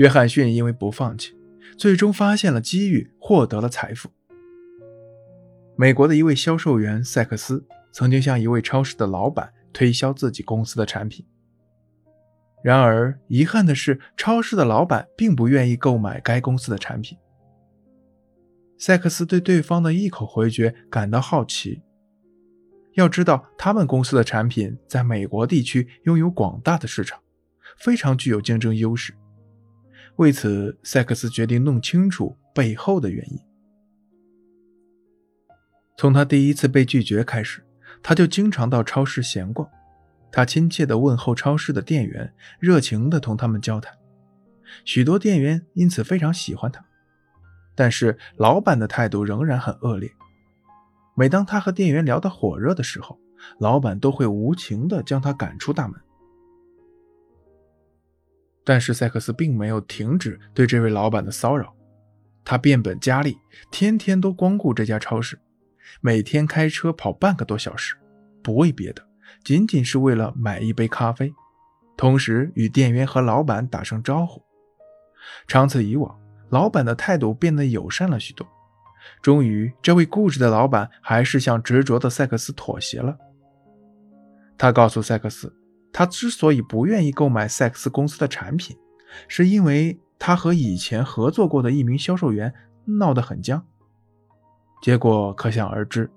约翰逊因为不放弃，最终发现了机遇，获得了财富。美国的一位销售员塞克斯曾经向一位超市的老板推销自己公司的产品，然而遗憾的是，超市的老板并不愿意购买该公司的产品。塞克斯对对方的一口回绝感到好奇。要知道，他们公司的产品在美国地区拥有广大的市场，非常具有竞争优势。为此，塞克斯决定弄清楚背后的原因。从他第一次被拒绝开始，他就经常到超市闲逛。他亲切地问候超市的店员，热情地同他们交谈。许多店员因此非常喜欢他。但是老板的态度仍然很恶劣。每当他和店员聊得火热的时候，老板都会无情地将他赶出大门。但是塞克斯并没有停止对这位老板的骚扰，他变本加厉，天天都光顾这家超市。每天开车跑半个多小时，不为别的，仅仅是为了买一杯咖啡，同时与店员和老板打声招呼。长此以往，老板的态度变得友善了许多。终于，这位固执的老板还是向执着的塞克斯妥协了。他告诉塞克斯，他之所以不愿意购买塞克斯公司的产品，是因为他和以前合作过的一名销售员闹得很僵。结果可想而知，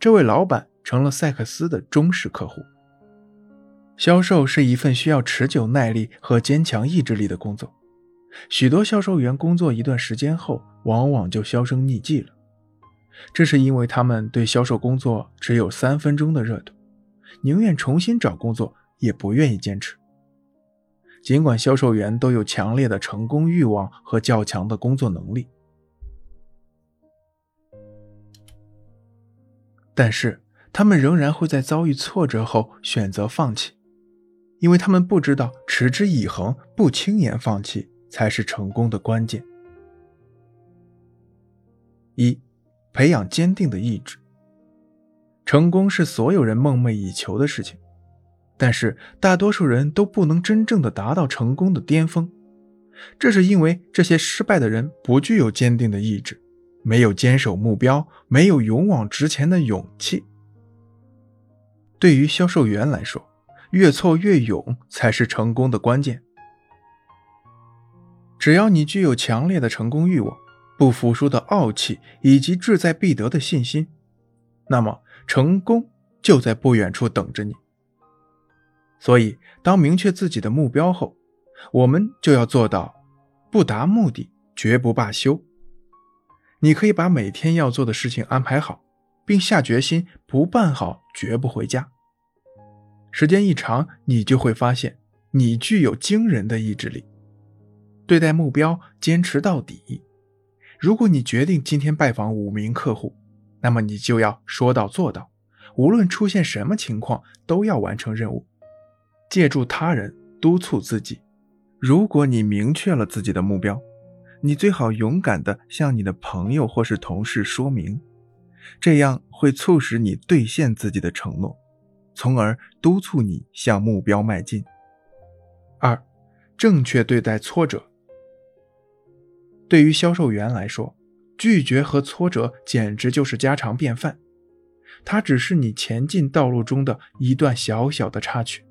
这位老板成了赛克斯的忠实客户。销售是一份需要持久耐力和坚强意志力的工作，许多销售员工作一段时间后，往往就销声匿迹了。这是因为他们对销售工作只有三分钟的热度，宁愿重新找工作，也不愿意坚持。尽管销售员都有强烈的成功欲望和较强的工作能力。但是，他们仍然会在遭遇挫折后选择放弃，因为他们不知道持之以恒、不轻言放弃才是成功的关键。一、培养坚定的意志。成功是所有人梦寐以求的事情，但是大多数人都不能真正的达到成功的巅峰，这是因为这些失败的人不具有坚定的意志。没有坚守目标，没有勇往直前的勇气。对于销售员来说，越挫越勇才是成功的关键。只要你具有强烈的成功欲望、不服输的傲气以及志在必得的信心，那么成功就在不远处等着你。所以，当明确自己的目标后，我们就要做到不达目的绝不罢休。你可以把每天要做的事情安排好，并下决心不办好绝不回家。时间一长，你就会发现你具有惊人的意志力，对待目标坚持到底。如果你决定今天拜访五名客户，那么你就要说到做到，无论出现什么情况都要完成任务。借助他人督促自己。如果你明确了自己的目标。你最好勇敢地向你的朋友或是同事说明，这样会促使你兑现自己的承诺，从而督促你向目标迈进。二，正确对待挫折。对于销售员来说，拒绝和挫折简直就是家常便饭，它只是你前进道路中的一段小小的插曲。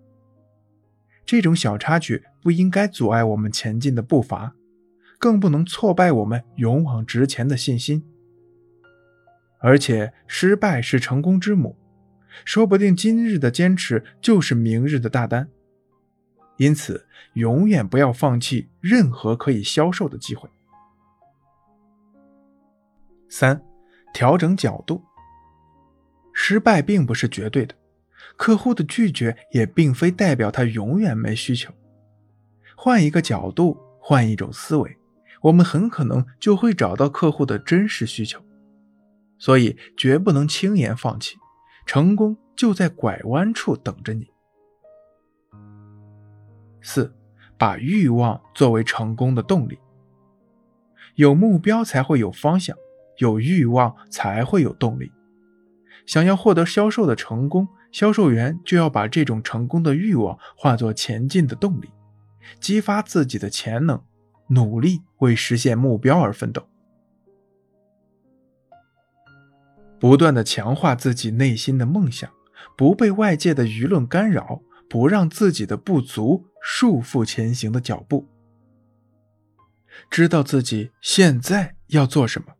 这种小插曲不应该阻碍我们前进的步伐。更不能挫败我们勇往直前的信心。而且，失败是成功之母，说不定今日的坚持就是明日的大单。因此，永远不要放弃任何可以销售的机会。三，调整角度。失败并不是绝对的，客户的拒绝也并非代表他永远没需求。换一个角度，换一种思维。我们很可能就会找到客户的真实需求，所以绝不能轻言放弃，成功就在拐弯处等着你。四，把欲望作为成功的动力。有目标才会有方向，有欲望才会有动力。想要获得销售的成功，销售员就要把这种成功的欲望化作前进的动力，激发自己的潜能。努力为实现目标而奋斗，不断的强化自己内心的梦想，不被外界的舆论干扰，不让自己的不足束缚前行的脚步。知道自己现在要做什么，